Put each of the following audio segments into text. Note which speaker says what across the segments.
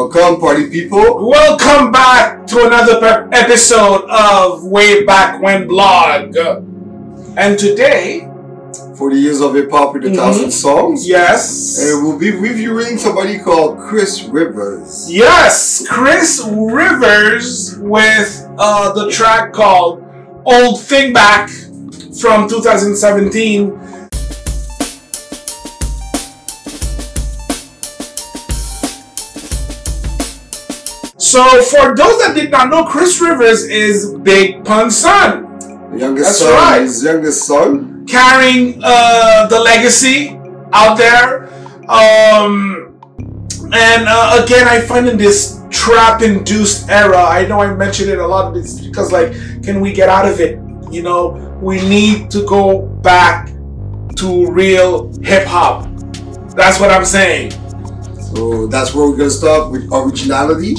Speaker 1: Welcome, party people.
Speaker 2: Welcome back to another episode of Way Back When Blog. And today,
Speaker 1: 40 years of hip hop with a thousand songs.
Speaker 2: yes,
Speaker 1: And we'll be reviewing somebody called Chris Rivers.
Speaker 2: yes, Chris Rivers with uh, the track called Old Thing Back from 2017. So, for those that did not know, Chris Rivers is Big Pun's son.
Speaker 1: The youngest
Speaker 2: That's
Speaker 1: son,
Speaker 2: right.
Speaker 1: his youngest son.
Speaker 2: carrying uh, the legacy out there. Um, and uh, again, I find in this trap-induced era, I know I mentioned it a lot, but it's because like, can we get out of it? You know, we need to go back to real hip hop. That's what I'm saying.
Speaker 1: So that's where we're gonna start with originality.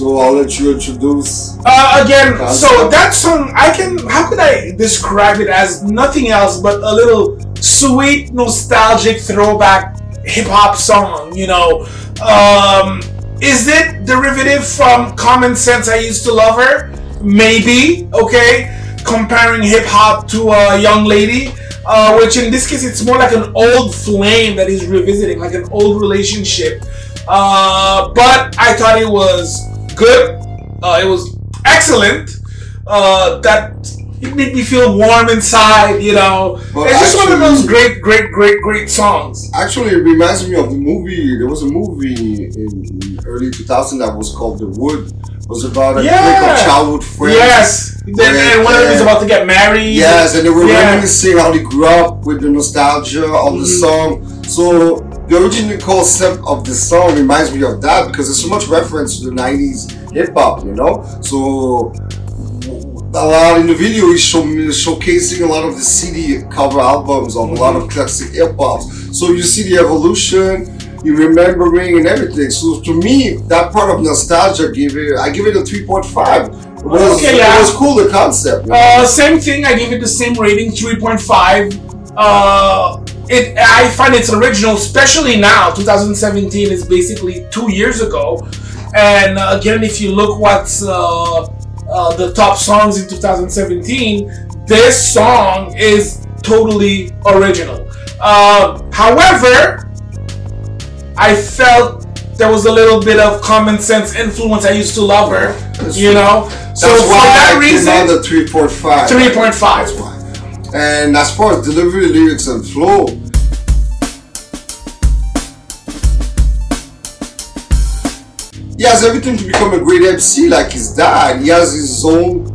Speaker 1: So I'll let you introduce.
Speaker 2: Uh, again, so that song, I can, how could I describe it as nothing else but a little sweet, nostalgic throwback hip hop song, you know? Um, is it derivative from Common Sense I Used to Love Her? Maybe, okay? Comparing hip hop to a young lady, uh, which in this case it's more like an old flame that he's revisiting, like an old relationship. Uh, but I thought it was good. Uh, it was excellent. Uh, that it made me feel warm inside. You know,
Speaker 1: Well,
Speaker 2: it's just one of those
Speaker 1: actually-
Speaker 2: great, great, great, great songs.
Speaker 1: Actually, it reminds me of the movie. There was a movie in early 2000 that was called The Wood. It was about a
Speaker 2: Yeah.
Speaker 1: clique of childhood friends.
Speaker 2: Yes. Then, and one of them is about to get married.
Speaker 1: Yes, and they were
Speaker 2: Yeah.
Speaker 1: reminiscing how they grew up with the nostalgia of the
Speaker 2: Mhm.
Speaker 1: song. So the original concept of the song reminds me of that because there's so much reference to the 90s hip hop, you know? So a lot in the video is show, showcasing a lot of the CD cover albums of a lot of classic hip hops. So you see the evolution, you remembering and everything. So to me, that part of nostalgia gave it I give it a 3.5. It was,
Speaker 2: Okay, yeah.
Speaker 1: it was cool the concept. you know?
Speaker 2: Uh, same thing. I give it the same rating, three point five. Uh, it. I find it's original, especially now. 2017 is basically two years ago, and uh, again, if you look what's uh, uh, the top songs in 2017, this song is totally original. Uh, however, I felt there was a little bit of common sense influence. I used to love her, you know. So
Speaker 1: That's
Speaker 2: for
Speaker 1: why
Speaker 2: that
Speaker 1: I
Speaker 2: reason,
Speaker 1: the 3.5.
Speaker 2: 3.5.
Speaker 1: And as far as delivery, lyrics, and flow, he has everything to become a great MC like his dad. He has his own.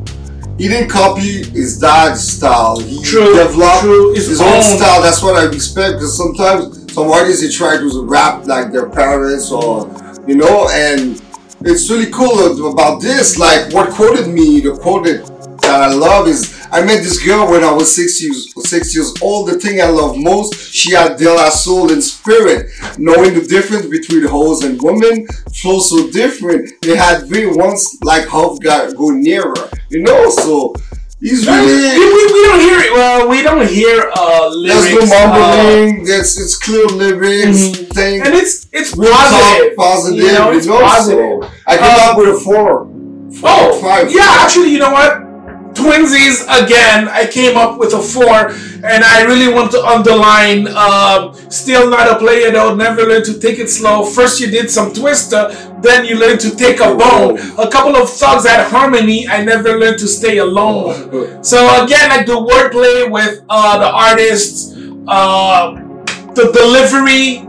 Speaker 1: He didn't copy his dad's style. He
Speaker 2: True,
Speaker 1: developed
Speaker 2: true, his
Speaker 1: own
Speaker 2: own.
Speaker 1: style. That's what I respect because sometimes some artists they try to rap like their parents or you know, and it's really cool about this. Like what quoted me, the quote that I love is I met this girl when I was six years six years old. The thing I love most, she had de la soul and spirit. Knowing the difference between hoes and women, flow so different. They had been once like Huff got go nearer. You know, so he's really
Speaker 2: we, we don't hear it. Well, we don't hear uh,
Speaker 1: there's no
Speaker 2: uh,
Speaker 1: mumbling. There's it's clear lyrics.
Speaker 2: Mhm.
Speaker 1: Thing.
Speaker 2: and it's it's positive.
Speaker 1: positive.
Speaker 2: You know, it's positive.
Speaker 1: I came
Speaker 2: Um,
Speaker 1: up with a four. Four
Speaker 2: Oh,
Speaker 1: five.
Speaker 2: yeah. Actually, you know what? Twinsies again. I came up with a four, and I really want to underline. Um, still not a player though. Never learned to take it slow. First you did some Twista, then you learned to take a bone. A couple of thugs had harmony. I never learned to stay alone. So again, like the wordplay with uh, the artists, uh, the delivery,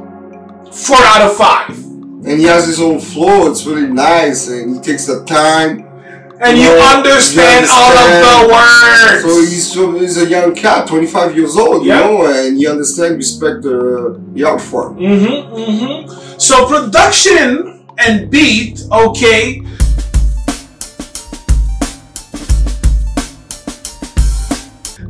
Speaker 2: four out of five.
Speaker 1: And he has his own flow. It's really nice, and he takes the time.
Speaker 2: And you
Speaker 1: Yeah,
Speaker 2: understand,
Speaker 1: you
Speaker 2: all of the words.
Speaker 1: So he's so he's a young cat, 25 years old, you know, and he understands respect the the art form.
Speaker 2: Mm-hmm, mm-hmm. So production and beat, okay.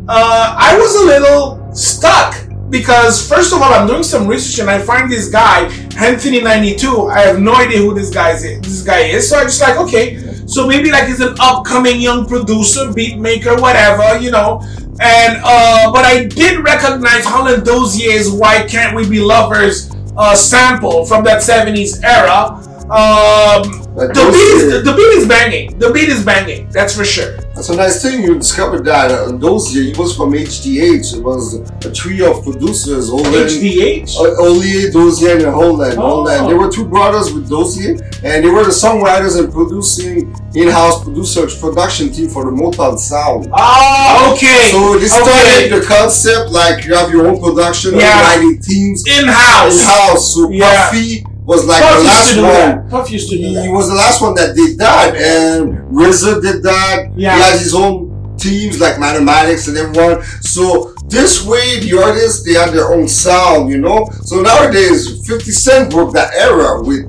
Speaker 2: Uh, I was a little stuck because first of all, I'm doing some research and I find this guy Anthony92. I have no idea who this guy is. This guy is. So I'm just like okay. So maybe like he's an upcoming young producer, beat maker, whatever. You know. And uh, but I did recognize Holland Dozier's "Why Can't We Be Lovers" uh, sample from that '70s era. Um, the beat, is, the beat is banging. The beat is banging. That's for sure.
Speaker 1: That's a nice thing. You discovered that uh. He was from HDH. It was a trio of producers. Holland,
Speaker 2: HDH.
Speaker 1: uh, Olivier Dozier and Holland.
Speaker 2: Oh.
Speaker 1: Holland. They were two brothers with Dozier, and they were the songwriters and producing in-house producer production team for the Motown sound.
Speaker 2: Ah, okay.
Speaker 1: So they
Speaker 2: okay.
Speaker 1: started the concept like you have your own production,
Speaker 2: Yeah.
Speaker 1: writing teams
Speaker 2: in house.
Speaker 1: in-house. So
Speaker 2: Yeah.
Speaker 1: Puffy was like
Speaker 2: Puff
Speaker 1: the last one.
Speaker 2: that. Puff used to do
Speaker 1: He was the last one that did that, and RZA did that.
Speaker 2: Yeah.
Speaker 1: He has his own teams like Mathematics and everyone. So this way, the artists they had their own sound, you know. So nowadays, Fifty Cent broke that era with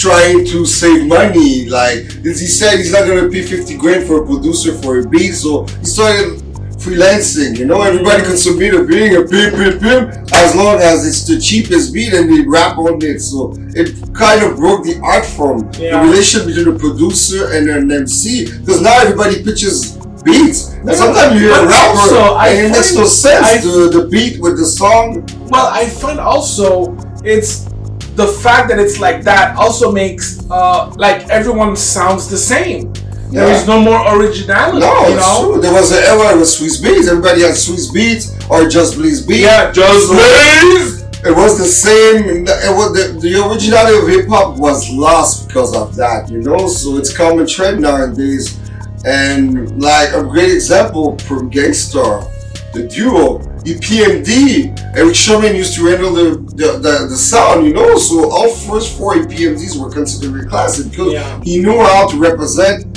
Speaker 1: trying to save money. Like as he said, he's not gonna pay fifty grand for a producer for a beat, so he started freelancing. You know, everybody can submit a beat, a beat, beat, beat, as long as it's the cheapest beat and they rap on it. So it kind of broke the art form,
Speaker 2: Yeah.
Speaker 1: the relation between the producer and an MC, because now everybody pitches beats. And sometimes you hear a rapper
Speaker 2: also, I
Speaker 1: and it makes no sense.
Speaker 2: I-
Speaker 1: the, the beat with the song.
Speaker 2: Well, I find also it's the fact that it's like that also makes uh like everyone sounds the same. There
Speaker 1: Yeah.
Speaker 2: is no more originality.
Speaker 1: No,
Speaker 2: you know.
Speaker 1: true. There was an era with Swizz Beatz. Everybody had Swiss beats or just Blaze beats.
Speaker 2: Yeah, Just Blaze.
Speaker 1: It was the same. It was the, the originality of hip hop was lost because of that, you know. So it's common trend nowadays. And like a great example from Gang Starr, the duo, EPMD. Erick Sermon used to handle the, the, the, the sound, you know. So all first four EPMDs were considered very classic because
Speaker 2: Yeah.
Speaker 1: he knew how to represent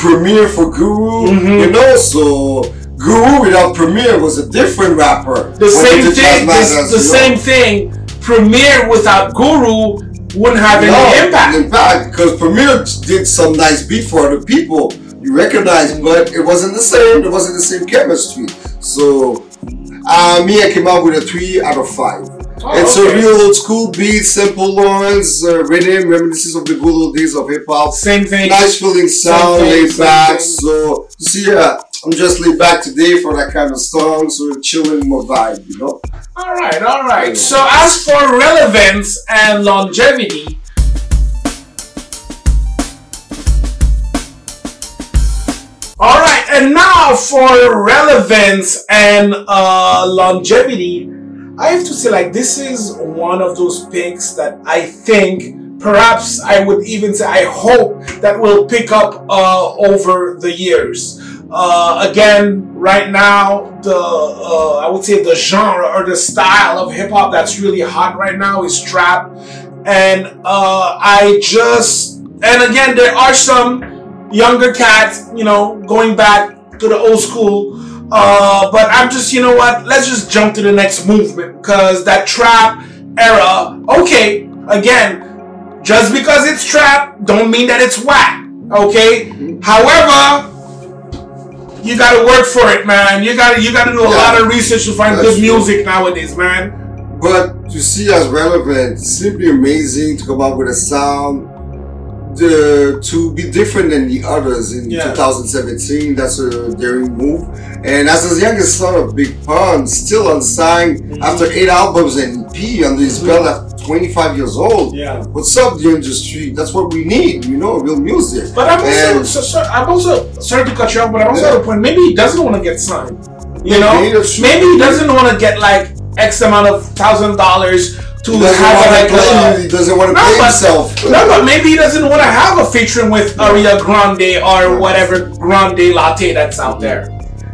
Speaker 1: Premier for Guru,
Speaker 2: Mhm.
Speaker 1: you know. So Guru without Premier was a different rapper.
Speaker 2: The same thing. This- the same thing. Premier without Guru wouldn't have any
Speaker 1: No,
Speaker 2: impact.
Speaker 1: impact because Premier did some nice beat for other people you recognize, but it wasn't the same. It wasn't the same chemistry. So, uh, me, I came out with a three out of five.
Speaker 2: Oh,
Speaker 1: it's
Speaker 2: okay.
Speaker 1: a real old school beat, simple lines, uh, rhythm, reminiscences of the good old days of hip hop.
Speaker 2: Same thing.
Speaker 1: Nice feeling sound,
Speaker 2: thing,
Speaker 1: laid
Speaker 2: same
Speaker 1: back.
Speaker 2: thing.
Speaker 1: So, you see, uh, I'm just laid back today for that kind of song, so chilling more vibe, you know.
Speaker 2: All right, all right. So as for relevance and longevity, all right, and now for relevance and uh, longevity, I have to say, like, this is one of those picks that I think, perhaps I would even say, I hope that will pick up uh, over the years. Uh, again, right now, the uh, I would say the genre or the style of hip hop that's really hot right now is trap, and uh, I just and again there are some younger cats, you know, going back to the old school. Uh, but I'm just, you know what? Let's just jump to the next movement because that trap era. Okay, again, just because it's trap don't mean that it's whack. Okay. However, you gotta work for it, man. You gotta you gotta do a
Speaker 1: Yeah.
Speaker 2: lot of research to find good
Speaker 1: true.
Speaker 2: music nowadays, man.
Speaker 1: But to see as relevant, simply amazing to come up with a sound the, to be different than the others in
Speaker 2: Yeah.
Speaker 1: 2017. That's a daring move. And as his youngest son of Big Pun, still unsigned
Speaker 2: Mhm.
Speaker 1: after eight albums and EP under his
Speaker 2: Mhm.
Speaker 1: belt at 25 years old.
Speaker 2: Yeah.
Speaker 1: What's up, the industry? That's what we need, you know, real music.
Speaker 2: But I'm also so, so, I'm also sorry to cut you off, but I'm also
Speaker 1: Yeah.
Speaker 2: at a point. Maybe he doesn't want to get signed. You know,
Speaker 1: maybe
Speaker 2: he doesn't want to get like X amount of thousand dollars to
Speaker 1: He doesn't
Speaker 2: have
Speaker 1: want
Speaker 2: like
Speaker 1: to play,
Speaker 2: a,
Speaker 1: he doesn't want to
Speaker 2: No,
Speaker 1: play
Speaker 2: but-
Speaker 1: himself.
Speaker 2: No, but maybe he doesn't want to have a featuring with Ariana Grande or whatever Grande latte that's out there.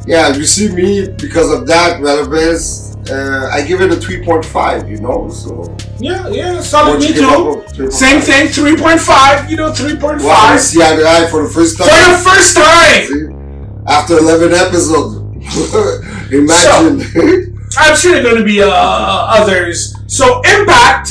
Speaker 1: Yeah, you see me because of that relevance. Uh, I give it a 3.5, you know. So
Speaker 2: Yeah, yeah, solid. Me too. Same thing, three point five. You know, three point
Speaker 1: Wow, I
Speaker 2: five
Speaker 1: see eye to eye for the first time.
Speaker 2: for the first time.
Speaker 1: See? After 11 episodes. Imagine.
Speaker 2: I'm sure there are going to be uh, others. So, Impact.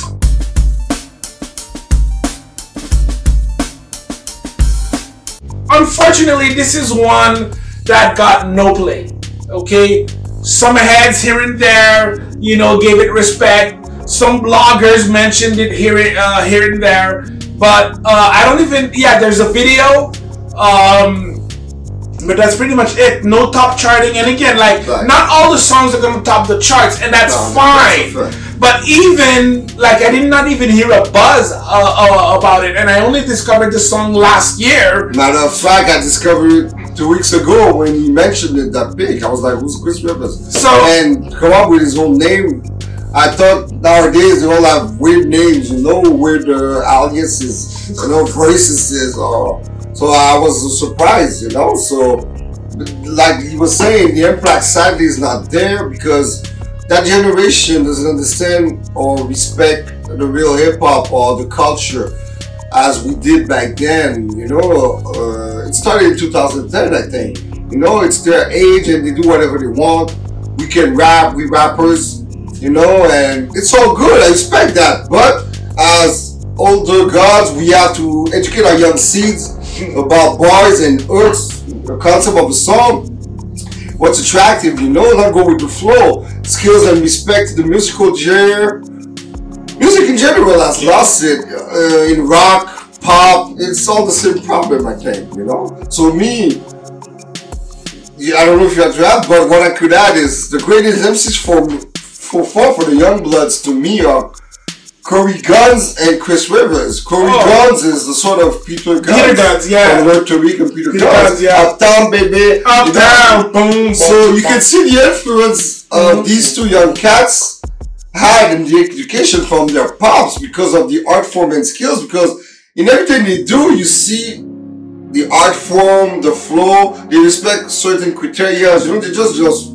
Speaker 2: Unfortunately, this is one that got no play. Okay, some heads here and there, you know, gave it respect. Some bloggers mentioned it here, uh, here and there, but uh, I don't even. Yeah, there's a video. Um, But that's pretty much it. No top charting, and again, like
Speaker 1: Right.
Speaker 2: not all the songs are gonna top the charts, and that's
Speaker 1: No,
Speaker 2: fine.
Speaker 1: that's.
Speaker 2: But even like I did not even hear a buzz uh, uh, about it, and I only discovered the song last year.
Speaker 1: Matter of fact, I discovered it two weeks ago when he mentioned it that big. I was like, who's Chris Rivers?
Speaker 2: So
Speaker 1: and come up with his own name. I thought nowadays they all have weird names, you know, weird uh, aliases, you know, voices. Or so I was surprised, you know. So, like he was saying, the impact sadly is not there because that generation doesn't understand or respect the real hip hop or the culture as we did back then. You know, uh, it started in 2010, I think. You know, it's their age and they do whatever they want. We can rap, we rappers, you know, and it's all good. I respect that. But as older gods, we have to educate our young seeds about bars and earths, the concept of a song. What's attractive, you know, not go with the flow. Skills and respect the musical genre. Music in general has lost it uh, in rock, pop. It's all the same problem, I think, you know. So me, yeah, I don't know if you have add, but what I could add is the greatest MCs for for for, for the young bloods to me are Cory Gunz and Chris Rivers. Corey
Speaker 2: Oh.
Speaker 1: Guns is the sort of Peter Gunz.
Speaker 2: Peter Gunz, yeah.
Speaker 1: From Puerto Rican Peter,
Speaker 2: Peter
Speaker 1: Gunz.
Speaker 2: Guns, yeah.
Speaker 1: Uptown, baby.
Speaker 2: Up down, boom.
Speaker 1: So you can see the influence of
Speaker 2: Mhm.
Speaker 1: these two young cats had in the education from their pops because of the art form and skills. Because in everything they do, you see the art form, the flow. They respect certain criteria. You know, they just just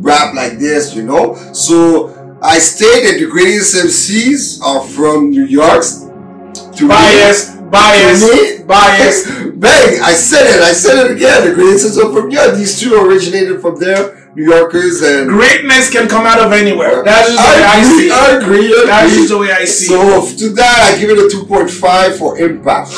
Speaker 1: rap like this. You know. So I stated the greatest MCs are uh, from New York. To me-
Speaker 2: biased, biased,
Speaker 1: to me,
Speaker 2: biased.
Speaker 1: Bang! I said it. I said it again. The greatest are from yeah. These two originated from there, New Yorkers, and
Speaker 2: Greatness can come out of anywhere. That's just the way I
Speaker 1: agree,
Speaker 2: see
Speaker 1: I agree. I
Speaker 2: That's
Speaker 1: agree.
Speaker 2: just the way I see it.
Speaker 1: So to that, I give it a two point five for impact.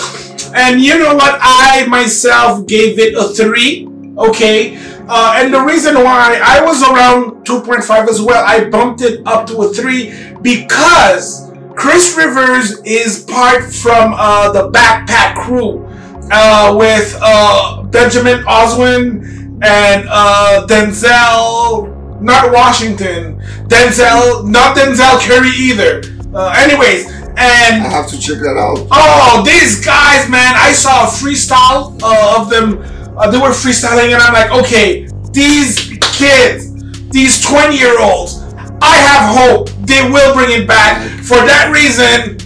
Speaker 2: And you know what? I myself gave it a three. Okay. Uh, and the reason why I was around 2.5 as well, I bumped it up to a three because Chris Rivers is part from uh, the Backpack Crew uh, with uh, Benjamin Oswin and uh, Denzel, not Washington, Denzel, not Denzel Curry either. Uh, anyways, and
Speaker 1: I have to check that out.
Speaker 2: Oh, these guys, man! I saw a freestyle uh, of them. Uh, they were freestyling, and I'm like, okay, these kids, these 20 year olds, I have hope they will bring it back. For that reason,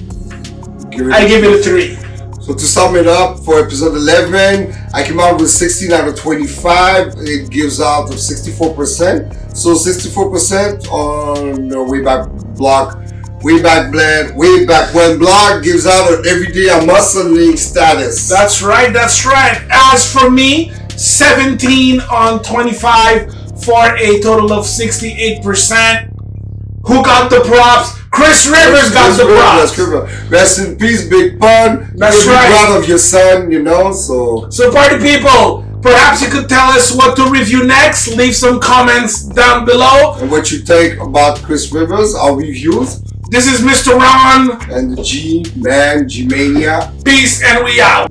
Speaker 1: Give
Speaker 2: I give it a three.
Speaker 1: So to sum it up, for episode 11, I came out with 16 out of 25. It gives out of 64%. So 64% on the Wayback Block, Wayback Blend, Wayback When Block gives out an everyday I'm hustling status.
Speaker 2: That's right, that's right. As for me, 17 on 25 for a total of 68%. Who got the props? Chris Rivers got the
Speaker 1: That's
Speaker 2: props.
Speaker 1: Rest in peace, Big Pun.
Speaker 2: That's
Speaker 1: You're
Speaker 2: right.
Speaker 1: proud of your son, you know. So
Speaker 2: So, party people, perhaps you could tell us what to review next. Leave some comments down below.
Speaker 1: and what you think about Chris Rivers, our reviews,
Speaker 2: This is Mr. Ron.
Speaker 1: and the G Man, G Mania.
Speaker 2: Peace, and we out.